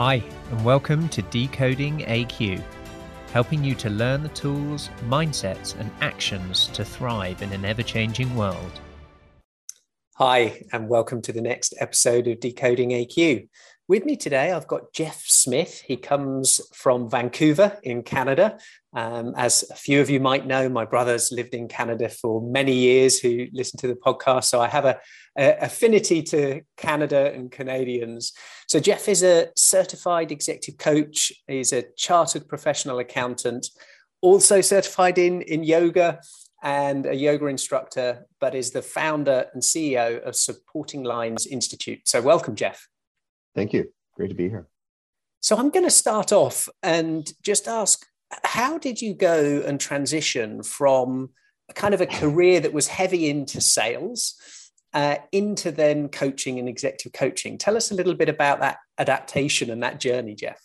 Hi, and welcome to Decoding AQ, helping you to learn the tools, mindsets, and actions to thrive in an ever changing world. Hi, and welcome to the next episode of Decoding AQ. With me today, I've got Jeff Smith. He comes from Vancouver in Canada. Um, as a few of you might know, my brother's lived in Canada for many years who listen to the podcast. So I have a, a affinity to Canada and Canadians. So Jeff is a certified executive coach. He's a chartered professional accountant, also certified in, in yoga and a yoga instructor, but is the founder and CEO of Supporting Lines Institute. So welcome, Jeff. Thank you. Great to be here. So I'm going to start off and just ask how did you go and transition from kind of a career that was heavy into sales uh, into then coaching and executive coaching? Tell us a little bit about that adaptation and that journey, Jeff.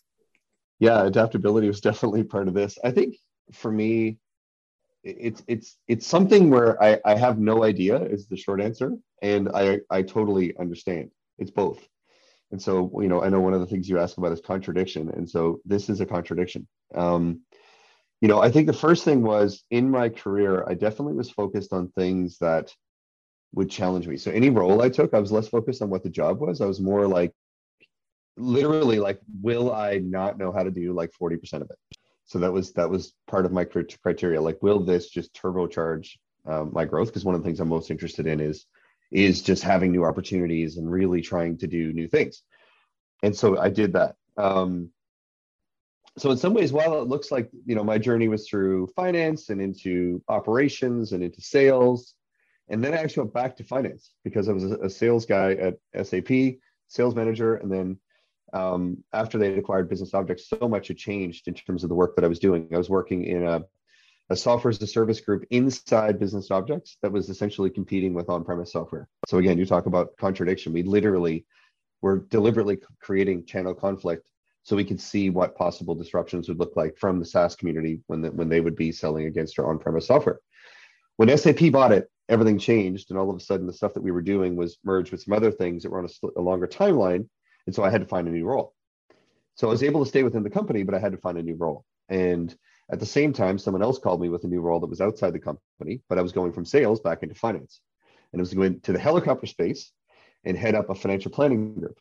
Yeah, adaptability was definitely part of this. I think for me, it's it's it's something where I, I have no idea is the short answer, and I I totally understand. It's both. And so, you know, I know one of the things you ask about is contradiction. And so this is a contradiction. Um, you know, I think the first thing was in my career, I definitely was focused on things that would challenge me. So any role I took, I was less focused on what the job was. I was more like, literally, like, will I not know how to do like 40% of it? So that was that was part of my criteria. Like, will this just turbocharge um, my growth? Because one of the things I'm most interested in is is just having new opportunities and really trying to do new things. And so I did that. Um, so in some ways, while it looks like you know my journey was through finance and into operations and into sales, and then I actually went back to finance because I was a, sales guy at SAP, sales manager, and then um, after they acquired Business Objects, so much had changed in terms of the work that I was doing. I was working in a a software as a service group inside business objects that was essentially competing with on-premise software. So again, you talk about contradiction. We literally were deliberately creating channel conflict so we could see what possible disruptions would look like from the SaaS community when the, when they would be selling against our on-premise software. When SAP bought it, everything changed, and all of a sudden, the stuff that we were doing was merged with some other things that were on a, a longer timeline, and so I had to find a new role. So I was able to stay within the company, but I had to find a new role. And at the same time, someone else called me with a new role that was outside the company, but I was going from sales back into finance. And it was going to the helicopter space and head up a financial planning group.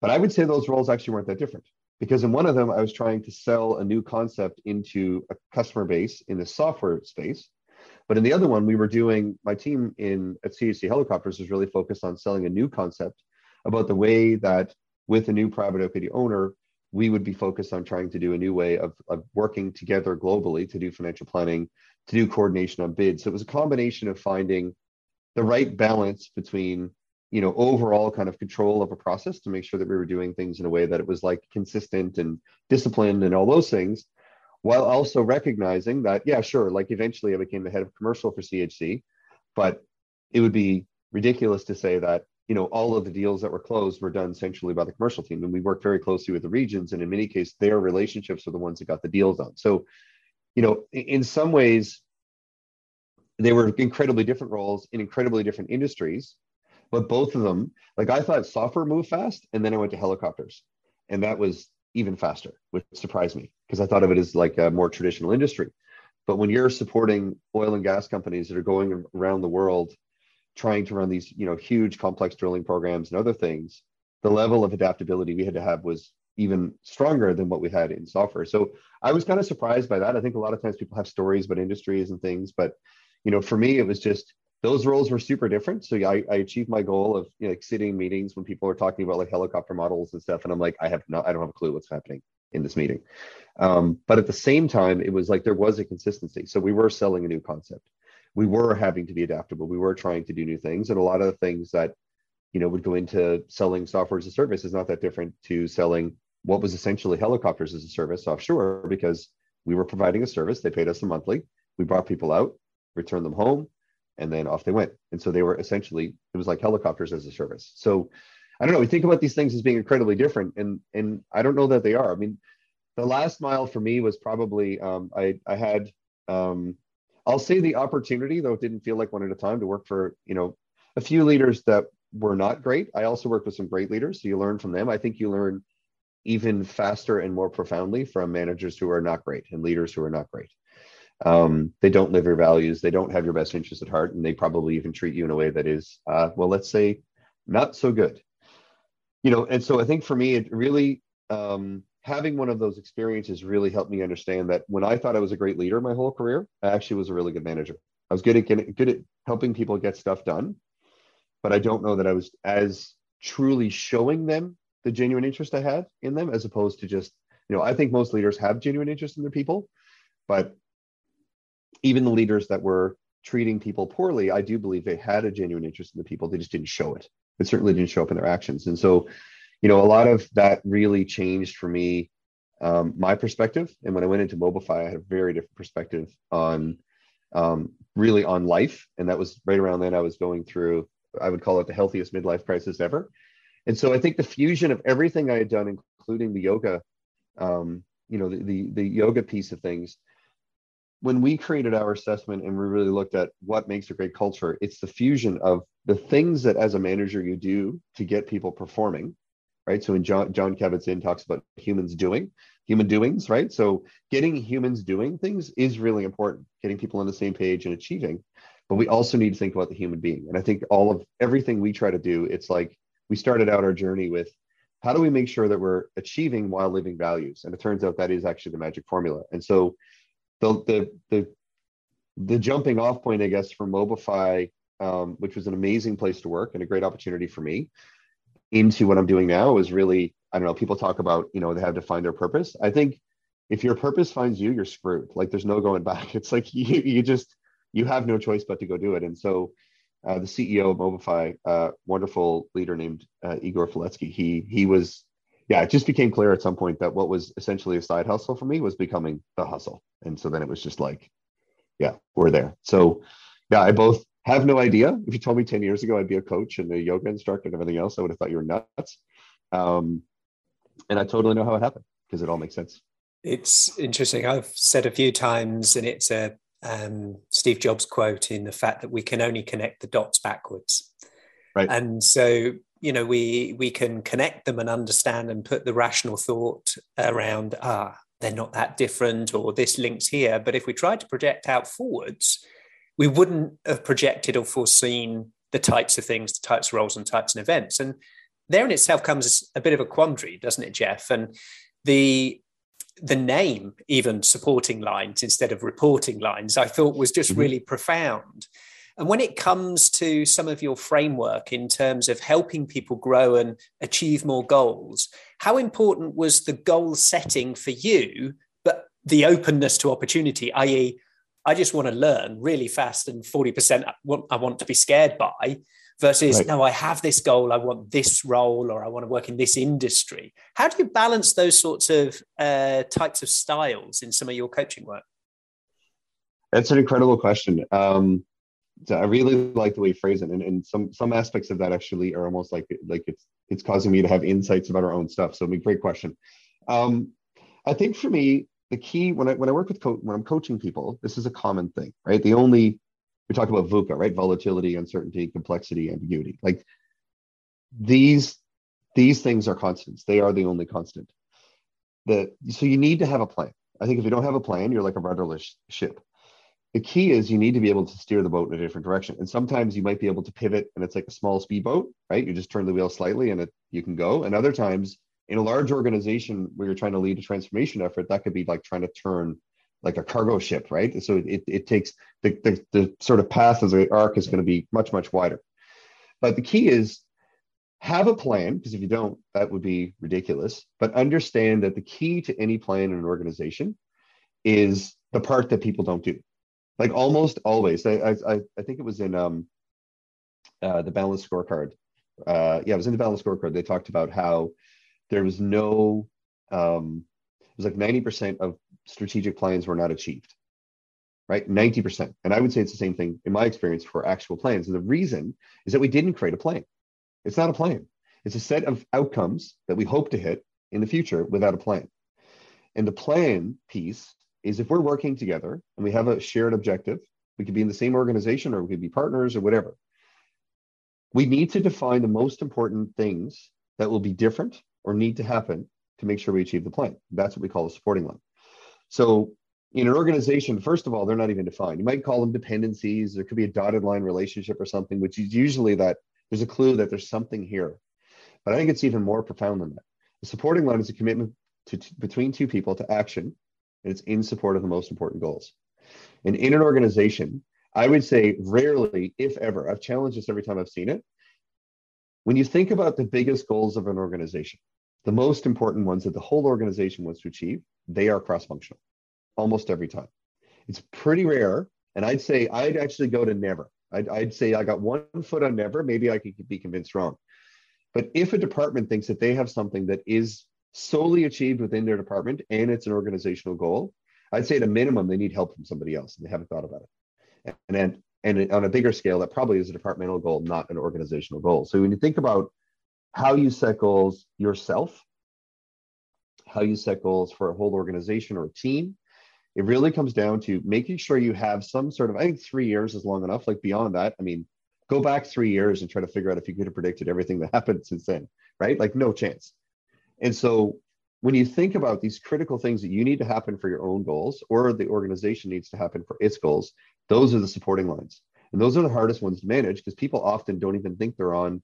But I would say those roles actually weren't that different because in one of them, I was trying to sell a new concept into a customer base in the software space. But in the other one, we were doing my team in at CHC Helicopters was really focused on selling a new concept about the way that with a new private equity owner, we would be focused on trying to do a new way of, of working together globally to do financial planning, to do coordination on bids. So it was a combination of finding the right balance between you know overall kind of control of a process to make sure that we were doing things in a way that it was like consistent and disciplined and all those things while also recognizing that yeah sure like eventually i became the head of commercial for chc but it would be ridiculous to say that you know, all of the deals that were closed were done centrally by the commercial team. And we worked very closely with the regions. And in many cases, their relationships are the ones that got the deals done. So, you know, in some ways, they were incredibly different roles in incredibly different industries. But both of them, like I thought software moved fast, and then I went to helicopters. And that was even faster, which surprised me because I thought of it as like a more traditional industry. But when you're supporting oil and gas companies that are going around the world trying to run these you know huge complex drilling programs and other things the level of adaptability we had to have was even stronger than what we had in software. So i was kind of surprised by that. I think a lot of times people have stories about industries and things but you know for me it was just those roles were super different. So i, I achieved my goal of you know, like sitting meetings when people are talking about like helicopter models and stuff and i'm like i have no i don't have a clue what's happening in this meeting. Um, but at the same time it was like there was a consistency. So we were selling a new concept we were having to be adaptable. We were trying to do new things, and a lot of the things that you know would go into selling software as a service is not that different to selling what was essentially helicopters as a service offshore because we were providing a service. They paid us a monthly. We brought people out, returned them home, and then off they went. And so they were essentially it was like helicopters as a service. So I don't know. We think about these things as being incredibly different, and and I don't know that they are. I mean, the last mile for me was probably um, I I had um, I'll say the opportunity, though it didn't feel like one at a time, to work for you know a few leaders that were not great. I also worked with some great leaders, so you learn from them. I think you learn even faster and more profoundly from managers who are not great and leaders who are not great. Um, they don't live your values, they don't have your best interests at heart, and they probably even treat you in a way that is, uh, well, let's say, not so good. You know, and so I think for me, it really um, having one of those experiences really helped me understand that when I thought I was a great leader my whole career, I actually was a really good manager. I was good at getting, good at helping people get stuff done, but I don't know that I was as truly showing them the genuine interest I had in them, as opposed to just, you know, I think most leaders have genuine interest in their people, but even the leaders that were treating people poorly, I do believe they had a genuine interest in the people. They just didn't show it. It certainly didn't show up in their actions. And so, you know, a lot of that really changed for me um, my perspective. And when I went into Mobify, I had a very different perspective on um, really on life. And that was right around then I was going through, I would call it the healthiest midlife crisis ever. And so I think the fusion of everything I had done, including the yoga, um, you know, the, the, the yoga piece of things, when we created our assessment and we really looked at what makes a great culture, it's the fusion of the things that as a manager you do to get people performing, right? So in John, Jon Kabat-Zinn talks about humans doing, human doings, right? So getting humans doing things is really important, getting people on the same page and achieving. But we also need to think about the human being. And I think all of everything we try to do, it's like we started out our journey with how do we make sure that we're achieving while living values? And it turns out that is actually the magic formula. And so the the the the jumping off point, I guess, for Mobify, um, which was an amazing place to work and a great opportunity for me, into what I'm doing now is really I don't know. People talk about you know they have to find their purpose. I think if your purpose finds you, you're screwed. Like there's no going back. It's like you you just you have no choice but to go do it. And so uh, the CEO of Mobify, uh, wonderful leader named uh, Igor Faletski, he he was yeah, it just became clear at some point that what was essentially a side hustle for me was becoming the hustle. And so then it was just like, yeah, we're there. So yeah, I both have no idea. If you told me 10 years ago I'd be a coach and a yoga instructor and everything else, I would have thought you were nuts. Um, and I totally know how it happened because it all makes sense. It's interesting. I've said a few times, and it's a um, Steve Jobs quote in the fact that we can only connect the dots backwards. Right. And so you know we we can connect them and understand and put the rational thought around ah they're not that different or this links here but if we try to project out forwards we wouldn't have projected or foreseen the types of things the types of roles and types and events and there in itself comes a bit of a quandary doesn't it jeff and the the name even supporting lines instead of reporting lines i thought was just mm-hmm. really profound and when it comes to some of your framework in terms of helping people grow and achieve more goals, how important was the goal setting for you, but the openness to opportunity, i.e., I just want to learn really fast and 40% I want to be scared by versus right. no, I have this goal, I want this role, or I want to work in this industry. How do you balance those sorts of uh, types of styles in some of your coaching work? That's an incredible question. Um, I really like the way you phrase it, and, and some some aspects of that actually are almost like like it's it's causing me to have insights about our own stuff. So, I mean, great question. Um, I think for me, the key when I when I work with co- when I'm coaching people, this is a common thing, right? The only we talk about VUCA, right? Volatility, uncertainty, complexity, ambiguity. Like these these things are constants. They are the only constant. The so you need to have a plan. I think if you don't have a plan, you're like a rudderless ship the key is you need to be able to steer the boat in a different direction. And sometimes you might be able to pivot and it's like a small speedboat, right? You just turn the wheel slightly and it, you can go. And other times in a large organization where you're trying to lead a transformation effort, that could be like trying to turn like a cargo ship, right? So it, it takes the, the, the sort of path of the arc is going to be much, much wider. But the key is have a plan, because if you don't, that would be ridiculous. But understand that the key to any plan in an organization is the part that people don't do like almost always. I I I think it was in um uh, the balance scorecard. Uh, yeah, it was in the balance scorecard. They talked about how there was no um, it was like ninety percent of strategic plans were not achieved. Right, ninety percent, and I would say it's the same thing in my experience for actual plans. And the reason is that we didn't create a plan. It's not a plan. It's a set of outcomes that we hope to hit in the future without a plan. And the plan piece is if we're working together and we have a shared objective, we could be in the same organization or we could be partners or whatever. We need to define the most important things that will be different or need to happen to make sure we achieve the plan. That's what we call a supporting line. So in an organization, first of all, they're not even defined. You might call them dependencies. There could be a dotted line relationship or something, which is usually that there's a clue that there's something here. But I think it's even more profound than that. The supporting line is a commitment to, to, between two people to action, and it's in support of the most important goals. And in an organization, I would say rarely, if ever, I've challenged this every time I've seen it. When you think about the biggest goals of an organization, the most important ones that the whole organization wants to achieve, they are cross functional almost every time. It's pretty rare. And I'd say I'd actually go to never. I'd, I'd say I got one foot on never. Maybe I could be convinced wrong. But if a department thinks that they have something that is solely achieved within their department and it's an organizational goal, I'd say at a minimum they need help from somebody else and they haven't thought about it. And and on a bigger scale, that probably is a departmental goal, not an organizational goal. So when you think about how you set goals yourself, how you set goals for a whole organization or a team, it really comes down to making sure you have some sort of, I think three years is long enough. Like beyond that, I mean, go back three years and try to figure out if you could have predicted everything that happened since then, right? Like no chance. And so when you think about these critical things that you need to happen for your own goals or the organization needs to happen for its goals, those are the supporting lines. And those are the hardest ones to manage because people often don't even think they're on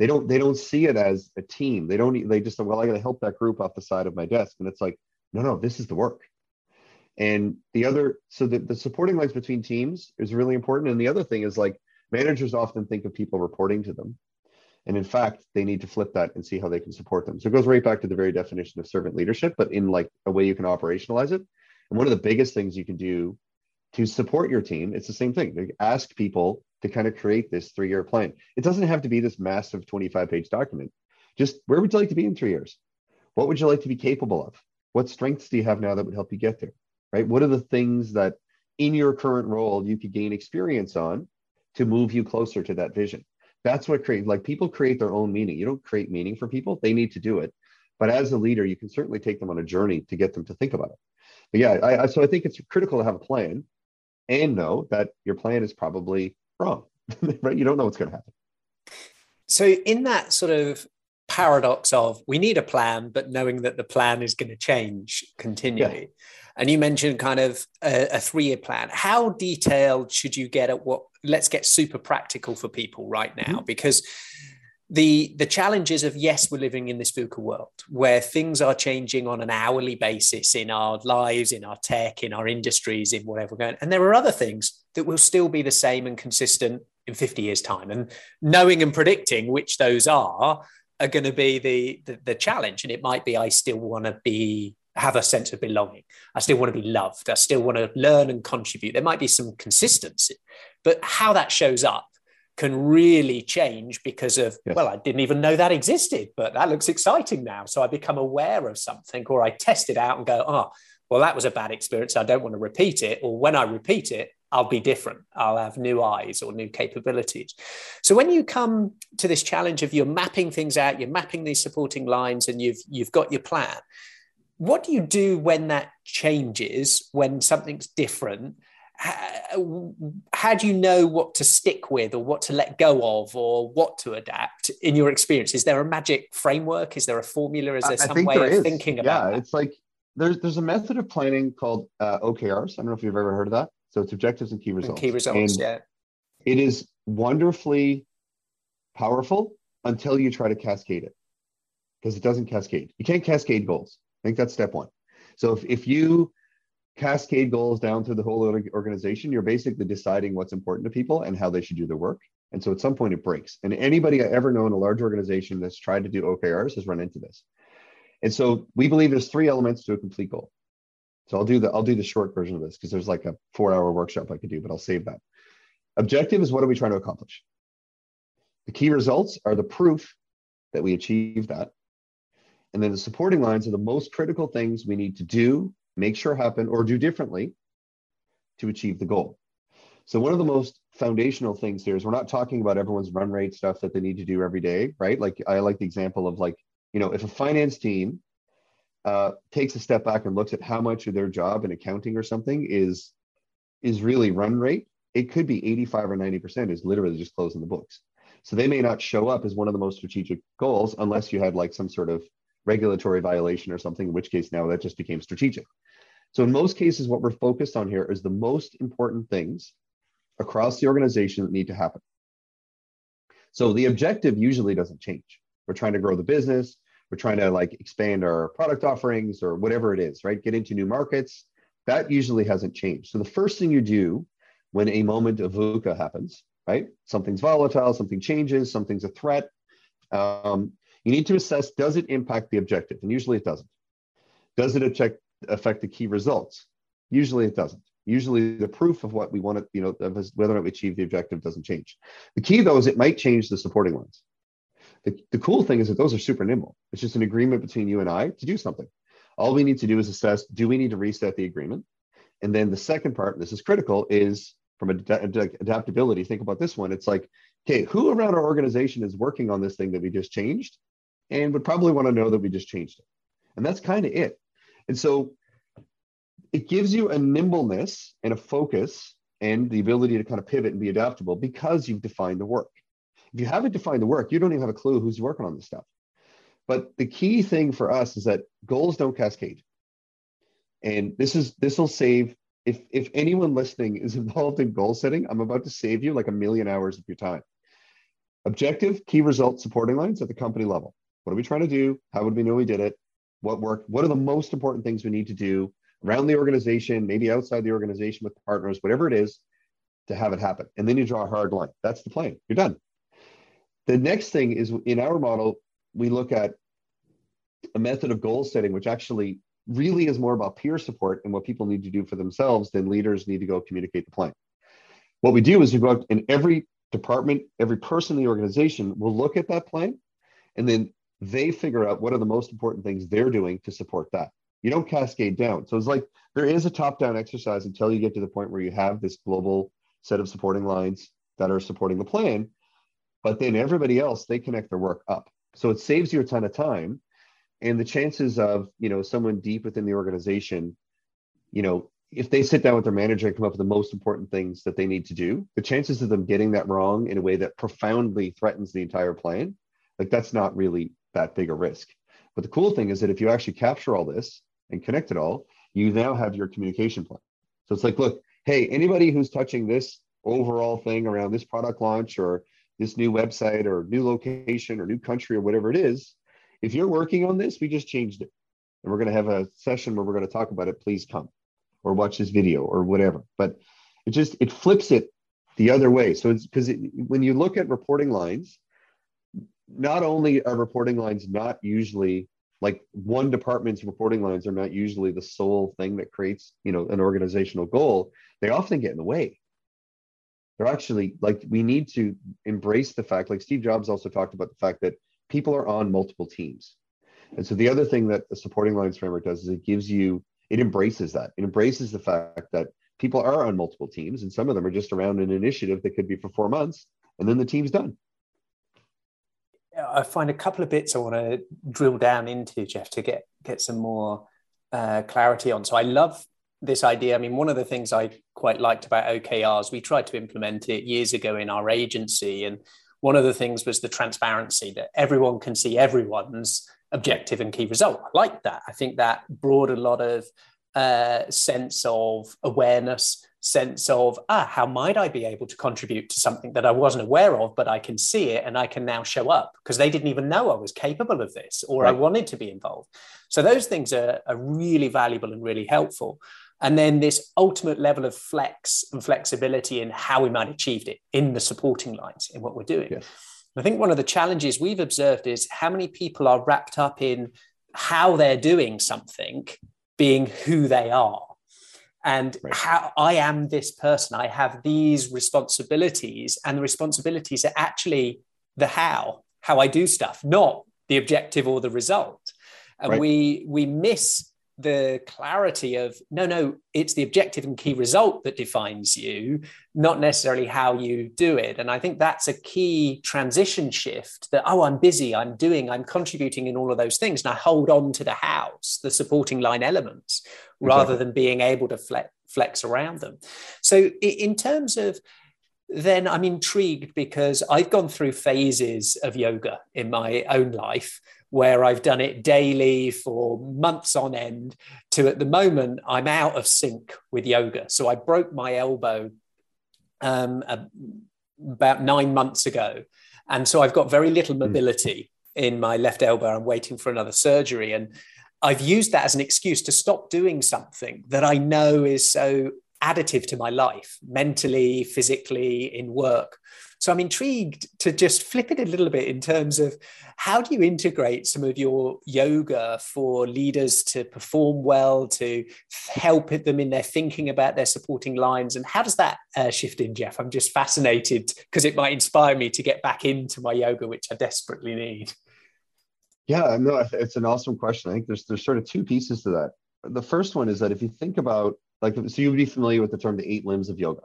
they don't they don't see it as a team. They don't they just well I got to help that group off the side of my desk and it's like no no this is the work. And the other, so the, the supporting lines between teams is really important. And the other thing is like managers often think of people reporting to them. And in fact, they need to flip that and see how they can support them. So it goes right back to the very definition of servant leadership, but in like a way you can operationalize it. And one of the biggest things you can do to support your team, it's the same thing. Like ask people to kind of create this three-year plan. It doesn't have to be this massive 25-page document. Just where would you like to be in three years? What would you like to be capable of? What strengths do you have now that would help you get there? right? What are the things that in your current role you could gain experience on to move you closer to that vision? That's what create like people create their own meaning. You don't create meaning for people, they need to do it. But as a leader, you can certainly take them on a journey to get them to think about it. But yeah, I, I, so I think it's critical to have a plan and know that your plan is probably wrong, right? You don't know what's going to happen. So, in that sort of paradox of we need a plan, but knowing that the plan is going to change continually. Yeah. And you mentioned kind of a, a three year plan. How detailed should you get at what? Let's get super practical for people right now mm-hmm. because the the challenges of yes we're living in this VUCA world where things are changing on an hourly basis in our lives in our tech in our industries in whatever we're going and there are other things that will still be the same and consistent in 50 years time and knowing and predicting which those are are going to be the, the, the challenge and it might be i still want to be have a sense of belonging. I still want to be loved. I still want to learn and contribute. There might be some consistency, but how that shows up can really change because of, yes. well, I didn't even know that existed, but that looks exciting now. So I become aware of something or I test it out and go, oh, well, that was a bad experience. I don't want to repeat it. Or when I repeat it, I'll be different. I'll have new eyes or new capabilities. So when you come to this challenge of you're mapping things out, you're mapping these supporting lines, and you've you've got your plan what do you do when that changes when something's different how, do you know what to stick with or what to let go of or what to adapt in your experience is there a magic framework is there a formula is there some way of is. thinking about it? yeah that? it's like there's there's a method of planning called uh, okrs i don't know if you've ever heard of that so it's objectives and key results and key results and yeah it is wonderfully powerful until you try to cascade it because it doesn't cascade you can't cascade goals I think that's step one. So if, if you cascade goals down through the whole organization, you're basically deciding what's important to people and how they should do their work. And so at some point it breaks. And anybody I ever know in a large organization that's tried to do OKRs has run into this. And so we believe there's three elements to a complete goal. So I'll do the I'll do the short version of this because there's like a four hour workshop I could do, but I'll save that. Objective is what are we trying to accomplish? The key results are the proof that we achieve that. And then the supporting lines are the most critical things we need to do, make sure happen, or do differently to achieve the goal. So one of the most foundational things here is we're not talking about everyone's run rate stuff that they need to do every day, right? Like I like the example of like, you know, if a finance team uh, takes a step back and looks at how much of their job in accounting or something is is really run rate, it could be 85 or 90% is literally just closing the books. So they may not show up as one of the most strategic goals unless you had like some sort of regulatory violation or something, in which case now that just became strategic. So in most cases, what we're focused on here is the most important things across the organization that need to happen. So the objective usually doesn't change. We're trying to grow the business. We're trying to like expand our product offerings or whatever it is, right? Get into new markets. That usually hasn't changed. So the first thing you do when a moment of VUCA happens, right? Something's volatile, something changes, something's a threat. Um, you need to assess does it impact the objective? And usually it doesn't. Does it affect, affect the key results? Usually it doesn't. Usually the proof of what we want to, you know, whether or not we achieve the objective doesn't change. The key though is it might change the supporting ones. The, the cool thing is that those are super nimble. It's just an agreement between you and I to do something. All we need to do is assess do we need to reset the agreement? And then the second part, this is critical, is from ad- ad- adaptability. Think about this one. It's like, okay, who around our organization is working on this thing that we just changed and would probably want to know that we just changed it? And that's kind of it. And so it gives you a nimbleness and a focus and the ability to kind of pivot and be adaptable because you've defined the work. If you haven't defined the work, you don't even have a clue who's working on this stuff. But the key thing for us is that goals don't cascade. And this is this will save if if anyone listening is involved in goal setting, I'm about to save you like a million hours of your time. Objective, key results, supporting lines at the company level. What are we trying to do? How would we know we did it? What worked? What are the most important things we need to do around the organization, maybe outside the organization with partners, whatever it is, to have it happen. And then you draw a hard line. That's the plan. You're done. The next thing is in our model, we look at a method of goal setting, which actually really is more about peer support and what people need to do for themselves than leaders need to go communicate the plan. What we do is we go out in every department, every person in the organization will look at that plan and then they figure out what are the most important things they're doing to support that. You don't cascade down. So it's like there is a top down exercise until you get to the point where you have this global set of supporting lines that are supporting the plan. But then everybody else, they connect their work up. So it saves you a ton of time. And the chances of, you know, someone deep within the organization, you know, if they sit down with their manager and come up with the most important things that they need to do, the chances of them getting that wrong in a way that profoundly threatens the entire plan, like that's not really that big a risk. But the cool thing is that if you actually capture all this and connect it all, you now have your communication plan. So it's like, look, hey, anybody who's touching this overall thing around this product launch or this new website or new location or new country or whatever it is, if you're working on this, we just changed it. And we're going to have a session where we're going to talk about it. Please come or watch this video or whatever. But it just it flips it the other way. So it's because it, when you look at reporting lines, not only are reporting lines not usually like one department's reporting lines are not usually the sole thing that creates you know an organizational goal they often get in the way. They're actually like we need to embrace the fact like steve jobs also talked about the fact that people are on multiple teams. And so the other thing that the supporting lines framework does is it gives you it embraces that. It embraces the fact that people are on multiple teams and some of them are just around an initiative that could be for four months and then the team's done I find a couple of bits I want to drill down into, Jeff, to get get some more uh, clarity on. So I love this idea. I mean, one of the things I quite liked about OKRs, we tried to implement it years ago in our agency, and one of the things was the transparency that everyone can see everyone's objective and key result. I like that. I think that brought a lot of uh, sense of awareness sense of ah how might i be able to contribute to something that i wasn't aware of but i can see it and i can now show up? Because they didn't even know i was capable of this or right. i wanted to be involved. So those things are, are really valuable and really helpful. And then this ultimate level of flex and flexibility in how we might achieve it in the supporting lines in what we're doing. Yes. i think one of the challenges we've observed is how many people are wrapped up in how they're doing something being who they are and right. how I am this person. I have these responsibilities, and the responsibilities are actually the how, how I do stuff, not the objective or the result. And right. we we miss the clarity of no, no, it's the objective and key result that defines you, not necessarily how you do it. And I think that's a key transition shift that, oh, I'm busy, I'm doing, I'm contributing in all of those things. And I hold on to the house, the supporting line elements, exactly. rather than being able to flex, flex around them. So, in terms of then I'm intrigued because I've gone through phases of yoga in my own life where I've done it daily for months on end to at the moment I'm out of sync with yoga. So I broke my elbow um, about nine months ago. And so I've got very little hmm. mobility in my left elbow. I'm waiting for another surgery. And I've used that as an excuse to stop doing something that I know is so additive to my life, mentally, physically, in work. So I'm intrigued to just flip it a little bit in terms of how do you integrate some of your yoga for leaders to perform well, to help them in their thinking about their supporting lines, and how does that uh, shift in, Jeff? I'm just fascinated because it might inspire me to get back into my yoga, which I desperately need. Yeah, no, it's an awesome question. I think there's there's sort of two pieces to that. The first one is that if you think about like so you would be familiar with the term the eight limbs of yoga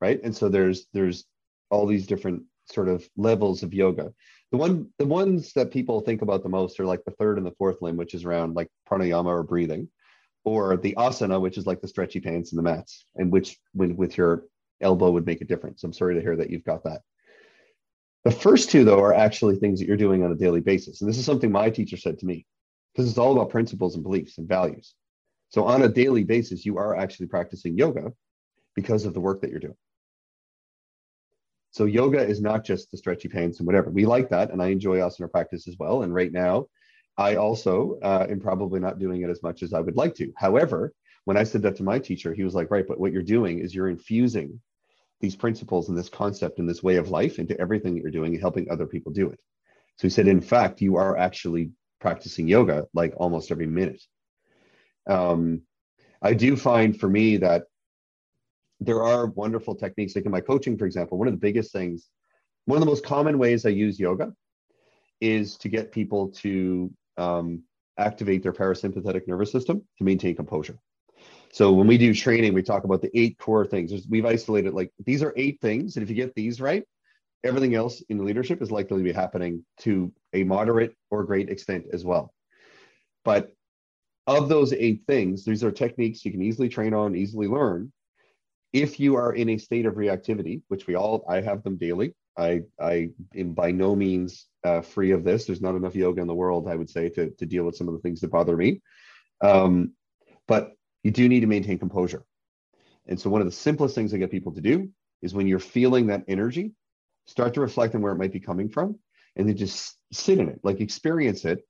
right and so there's there's all these different sort of levels of yoga. The one the ones that people think about the most are like the third and the fourth limb, which is around like pranayama or breathing, or the asana, which is like the stretchy pants and the mats, and which with, with your elbow would make a difference. I'm sorry to hear that you've got that. The first two, though, are actually things that you're doing on a daily basis. And this is something my teacher said to me, because it's all about principles and beliefs and values. So on a daily basis, you are actually practicing yoga because of the work that you're doing. So yoga is not just the stretchy pants and whatever. We like that, and I enjoy asana practice as well. And right now, I also uh, am probably not doing it as much as I would like to. However, when I said that to my teacher, he was like, "Right, but what you're doing is you're infusing these principles and this concept and this way of life into everything that you're doing and helping other people do it." So he said, "In fact, you are actually practicing yoga like almost every minute." Um, I do find for me that there are wonderful techniques. Like in my coaching, for example, one of the biggest things, one of the most common ways I use yoga is to get people to um, activate their parasympathetic nervous system to maintain composure. So when we do training, we talk about the eight core things. We've isolated like these are eight things, and if you get these right, everything else in leadership is likely to be happening to a moderate or great extent as well. But of those eight things, these are techniques you can easily train on, easily learn, if you are in a state of reactivity, which we all, I have them daily. I, I am by no means uh, free of this. There's not enough yoga in the world, I would say, to, to deal with some of the things that bother me. Um, but you do need to maintain composure. And so, one of the simplest things I get people to do is when you're feeling that energy, start to reflect on where it might be coming from and then just sit in it, like experience it,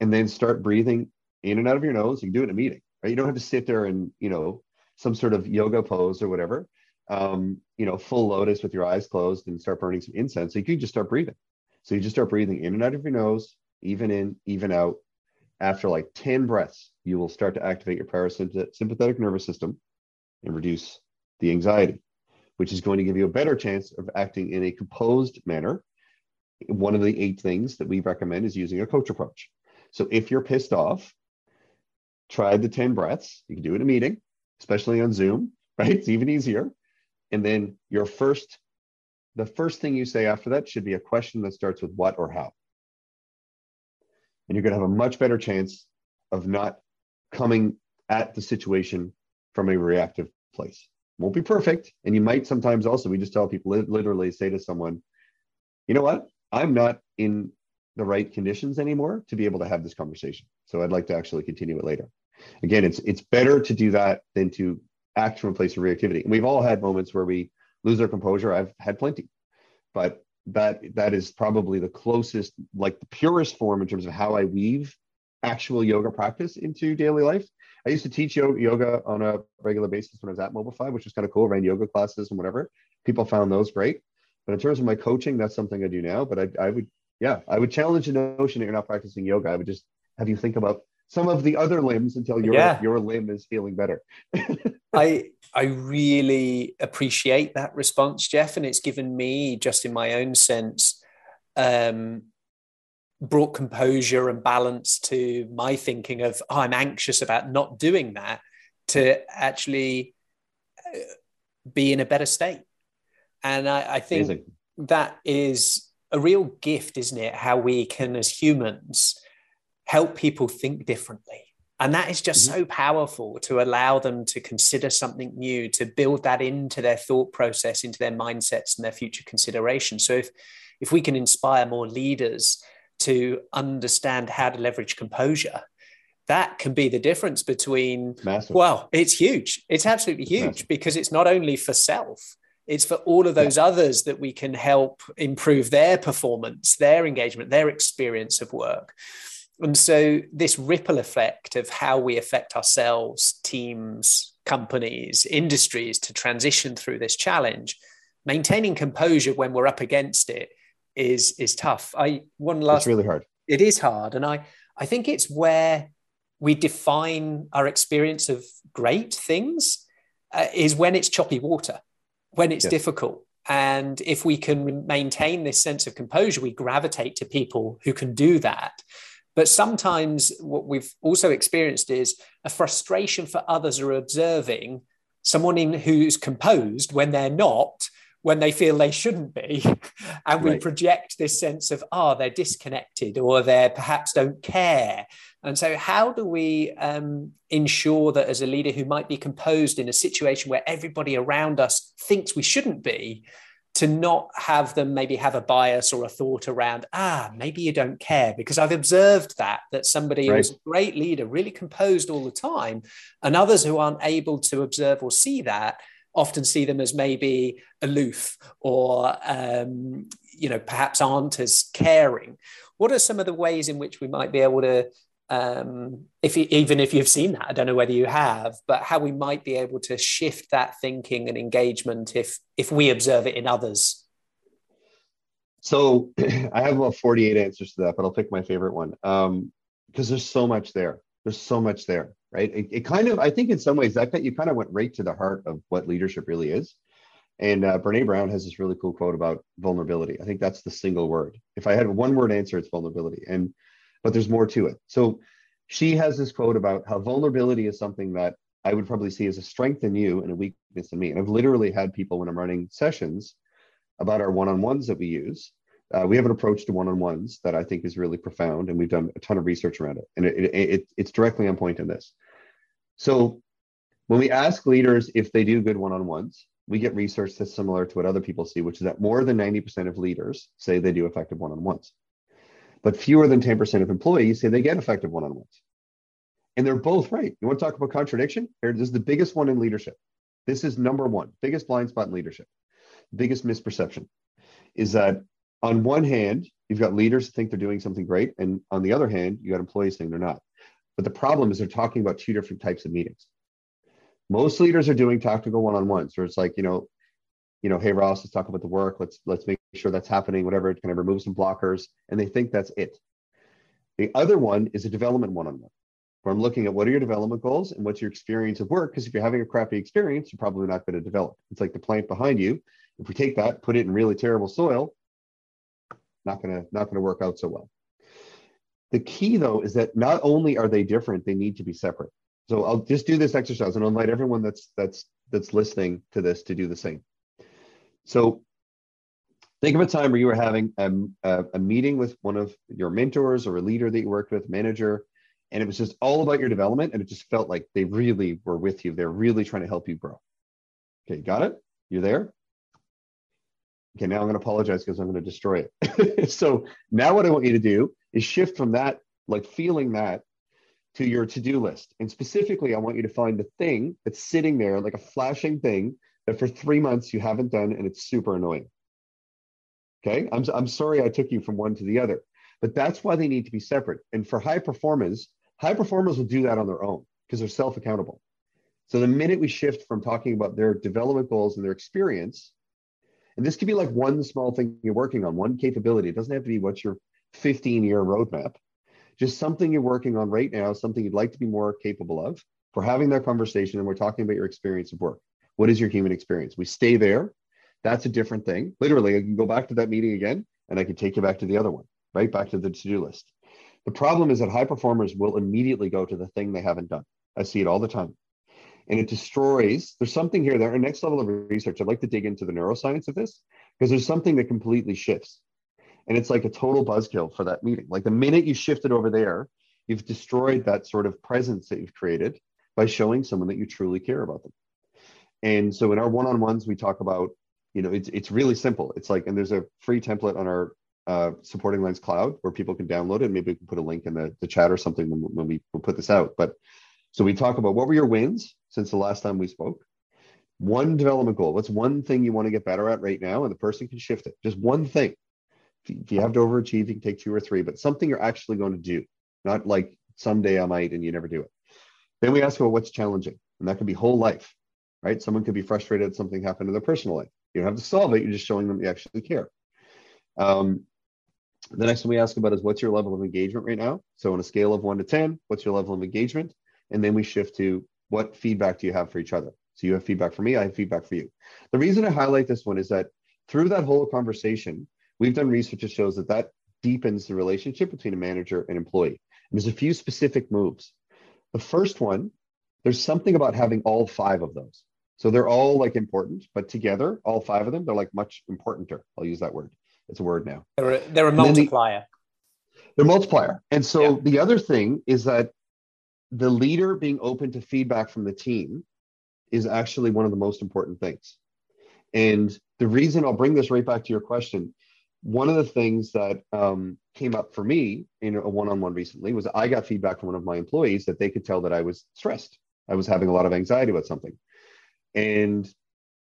and then start breathing in and out of your nose. You can do it in a meeting, right? You don't have to sit there and, you know, some sort of yoga pose or whatever, um, you know, full lotus with your eyes closed and start burning some incense. So you can just start breathing. So you just start breathing in and out of your nose, even in, even out. After like 10 breaths, you will start to activate your parasympathetic nervous system and reduce the anxiety, which is going to give you a better chance of acting in a composed manner. One of the eight things that we recommend is using a coach approach. So if you're pissed off, try the 10 breaths. You can do it in a meeting especially on Zoom, right? It's even easier. And then your first, the first thing you say after that should be a question that starts with what or how. And you're going to have a much better chance of not coming at the situation from a reactive place. Won't be perfect. And you might sometimes also, we just tell people literally say to someone, you know what? I'm not in the right conditions anymore to be able to have this conversation. So I'd like to actually continue it later. Again, it's it's better to do that than to act from a place of reactivity. And we've all had moments where we lose our composure. I've had plenty, but that that is probably the closest, like the purest form in terms of how I weave actual yoga practice into daily life. I used to teach yoga on a regular basis when I was at Mobify, which was kind of cool. Ran yoga classes and whatever. People found those great. But in terms of my coaching, that's something I do now. But I, I would, yeah, I would challenge the notion that you're not practicing yoga. I would just have you think about some of the other limbs until your yeah. your limb is feeling better. I I really appreciate that response, Jeff, and it's given me just in my own sense um, brought composure and balance to my thinking of oh, I'm anxious about not doing that to actually uh, be in a better state. And I, I think Amazing. that is a real gift, isn't it? How we can, as humans, help people think differently. And that is just mm-hmm. so powerful to allow them to consider something new, to build that into their thought process, into their mindsets and their future consideration. So if if we can inspire more leaders to understand how to leverage composure that can be the difference between Massive. well it's huge it's absolutely huge Massive. because it's not only for self it's for all of those yeah. others that we can help improve their performance their engagement their experience of work and so this ripple effect of how we affect ourselves teams companies industries to transition through this challenge maintaining composure when we're up against it is is tough i one last it's really hard it is hard and i i think it's where we define our experience of great things uh, is when it's choppy water, when it's yes. difficult. And if we can maintain this sense of composure, we gravitate to people who can do that. But sometimes what we've also experienced is a frustration for others are observing someone in, who's composed when they're not, when they feel they shouldn't be. And we right. project this sense of, oh, they're disconnected or they perhaps don't care. And so, how do we um, ensure that as a leader who might be composed in a situation where everybody around us thinks we shouldn't be, to not have them maybe have a bias or a thought around, ah, maybe you don't care? Because I've observed that, that somebody right. who's a great leader, really composed all the time, and others who aren't able to observe or see that often see them as maybe aloof or um, you know perhaps aren't as caring what are some of the ways in which we might be able to um, if even if you've seen that, I don't know whether you have, but how we might be able to shift that thinking and engagement if if we observe it in others. So I have about 48 answers to that, but I'll pick my favorite one um, because there's so much there. There's so much there, right? It, it, kind of, I think in some ways that you kind of went right to the heart of what leadership really is. And uh, Brene Brown has this really cool quote about vulnerability. I think that's the single word. If I had one word answer, it's vulnerability. And but there's more to it. So she has this quote about how vulnerability is something that I would probably see as a strength in you and a weakness in me. And I've literally had people when I'm running sessions about our one-on-ones that we use. Uh, we have an approach to one-on-ones that I think is really profound, and we've done a ton of research around it, and it, it, it, it's directly on point in this. So when we ask leaders if they do good one-on-ones, we get research that's similar to what other people see, which is that more than 90% of leaders say they do effective one-on-ones but fewer than 10% of employees say they get effective one-on-ones. And they're both right. You want to talk about contradiction? Here, this is the biggest one in leadership. This is number one, biggest blind spot in leadership, biggest misperception is that on one hand, you've got leaders think they're doing something great, and on the other hand, you got employees saying they're not. But the problem is they're talking about two different types of meetings. Most leaders are doing tactical one-on-ones, where it's like, you know, you know, hey Ross, let's talk about the work. Let's let's make sure that's happening. Whatever, it kind of remove some blockers, and they think that's it. The other one is a development one-on-one, where I'm looking at what are your development goals and what's your experience of work. Because if you're having a crappy experience, you're probably not going to develop. It's like the plant behind you. If we take that, put it in really terrible soil, not gonna not gonna work out so well. The key though is that not only are they different, they need to be separate. So I'll just do this exercise and I'll invite everyone that's that's that's listening to this to do the same. So think of a time where you were having a, a, a, meeting with one of your mentors or a leader that you worked with, manager, and it was just all about your development. And it just felt like they really were with you. They're really trying to help you grow. Okay, got it? You're there? Okay, now I'm going to apologize because I'm going to destroy it. so now what I want you to do is shift from that, like feeling that, to your to do list. And specifically, I want you to find the thing that's sitting there, like a flashing thing that for three months you haven't done and it's super annoying. Okay, I'm, I'm sorry I took you from one to the other, but that's why they need to be separate. And for high performers, high performers will do that on their own because they're self accountable. So the minute we shift from talking about their development goals and their experience, and this could be like one small thing you're working on, one capability. It doesn't have to be what's your 15 year roadmap, just something you're working on right now, something you'd like to be more capable of. For having that conversation and we're talking about your experience of work. What is your human experience? We stay there. That's a different thing. Literally, I can go back to that meeting again and I can take you back to the other one, right? Back to the to do list. The problem is that high performers will immediately go to the thing they haven't done. I see it all the time. And it destroys, there's something here, there, are next level of research. I'd like to dig into the neuroscience of this because there's something that completely shifts. And it's like a total buzzkill for that meeting. Like the minute you shift it over there, you've destroyed that sort of presence that you've created by showing someone that you truly care about them. And so in our one-on-ones, we talk about, you know, it's it's really simple. It's like, and there's a free template on our uh, supporting lines cloud where people can download it. Maybe we can put a link in the, the chat or something when, when we we'll put this out. But so we talk about what were your wins since the last time we spoke? One development goal. What's one thing you want to get better at right now? And the person can shift it. Just one thing. If you have to overachieve you can take two or three but something you're actually going to do. Not like someday i might and you never do it. Then we ask about what's challenging. And that could be whole life right? Someone could be frustrated something happened in their personal life you don't have to solve it you're just showing them you actually care um, the next one we ask about is what's your level of engagement right now? So on a scale of one to 10, what's your level of engagement? And then we shift to what feedback do you have for each other? So you have feedback for me, I have feedback for you. The reason I highlight this one is that through that whole conversation, we've done research that shows that that deepens the relationship between a manager and employee. And there's a few specific moves. The first one, there's something about having all five of those. So they're all like important, but together, all five of them, they're like much importanter. I'll use that word. It's a word now. They're a, they're a multiplier. The, they're multiplier. And so yeah. the other thing is that the leader being open to feedback from the team is actually one of the most important things. And the reason I'll bring this right back to your question, one of the things that um, came up for me in a one-on-one recently was I got feedback from one of my employees that they could tell that I was stressed. I was having a lot of anxiety about something. And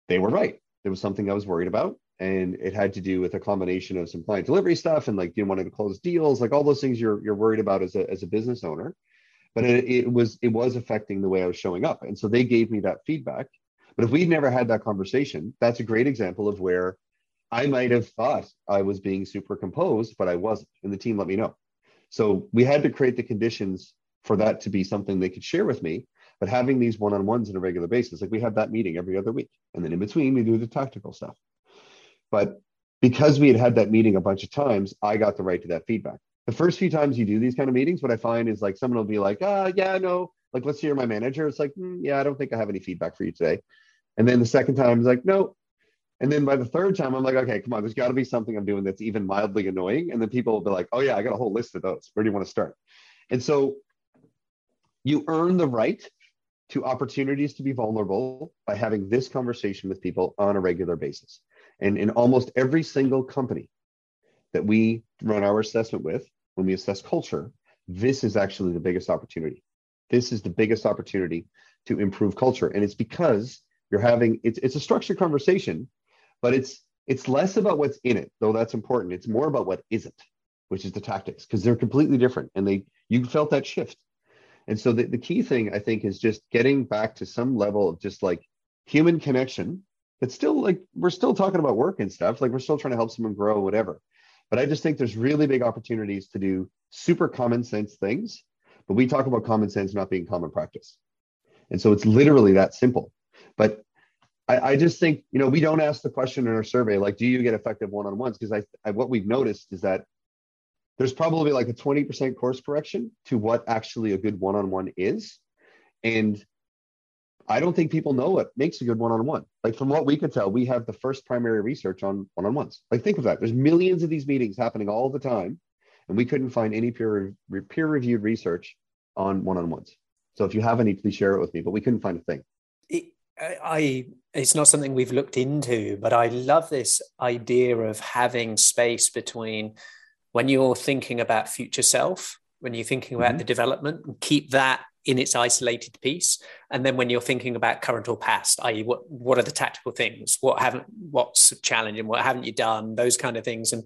they were right. There was something I was worried about and it had to do with a combination of some client delivery stuff and like you wanted to close deals, like all those things you're you're worried about as a as a business owner. But it, it was it was affecting the way I was showing up, and so they gave me that feedback. But if we'd never had that conversation, that's a great example of where I might have thought I was being super composed, but I wasn't, and the team let me know. So we had to create the conditions for that to be something they could share with me. But having these one-on-ones on a regular basis, like we have that meeting every other week, and then in between we do the tactical stuff. But because we had had that meeting a bunch of times, I got the right to that feedback. The first few times you do these kind of meetings, what I find is like someone will be like, ah, yeah, no, like let's hear my manager. It's like, mm, yeah, I don't think I have any feedback for you today. And then the second time is like, no. And then by the third time, I'm like, okay, come on, there's got to be something I'm doing that's even mildly annoying. And then people will be like, oh yeah, I got a whole list of those. Where do you want to start? And so you earn the right to opportunities to be vulnerable by having this conversation with people on a regular basis. And in almost every single company that we run our assessment with, when we assess culture, this is actually the biggest opportunity. This is the biggest opportunity to improve culture. And it's because you're having it's it's a structured conversation, but it's it's less about what's in it, though that's important. It's more about what isn't, which is the tactics, because they're completely different. And they you felt that shift. And so the, the key thing I think is just getting back to some level of just like human connection it's still like we're still talking about work and stuff. Like we're still trying to help someone grow, whatever. But I just think there's really big opportunities to do super common sense things. But we talk about common sense not being common practice. And so it's literally that simple. But I, I just think, you know, we don't ask the question in our survey, like, do you get effective one-on-ones? Because I, I what we've noticed is that there's probably like a 20% course correction to what actually a good one-on-one is. And I don't think people know what makes a good one-on-one. Like from what we could tell, we have the first primary research on one-on-ones. Like think of that. There's millions of these meetings happening all the time, and we couldn't find any peer peer-reviewed research on one-on-ones. So if you have any, please share it with me. But we couldn't find a thing. I it's not something we've looked into, but I love this idea of having space between when you're thinking about future self, when you're thinking about mm-hmm. the development, keep that in its isolated piece. And then when you're thinking about current or past i.e what what are the tactical things? What haven't what's challenging what haven't you done? Those kind of things. And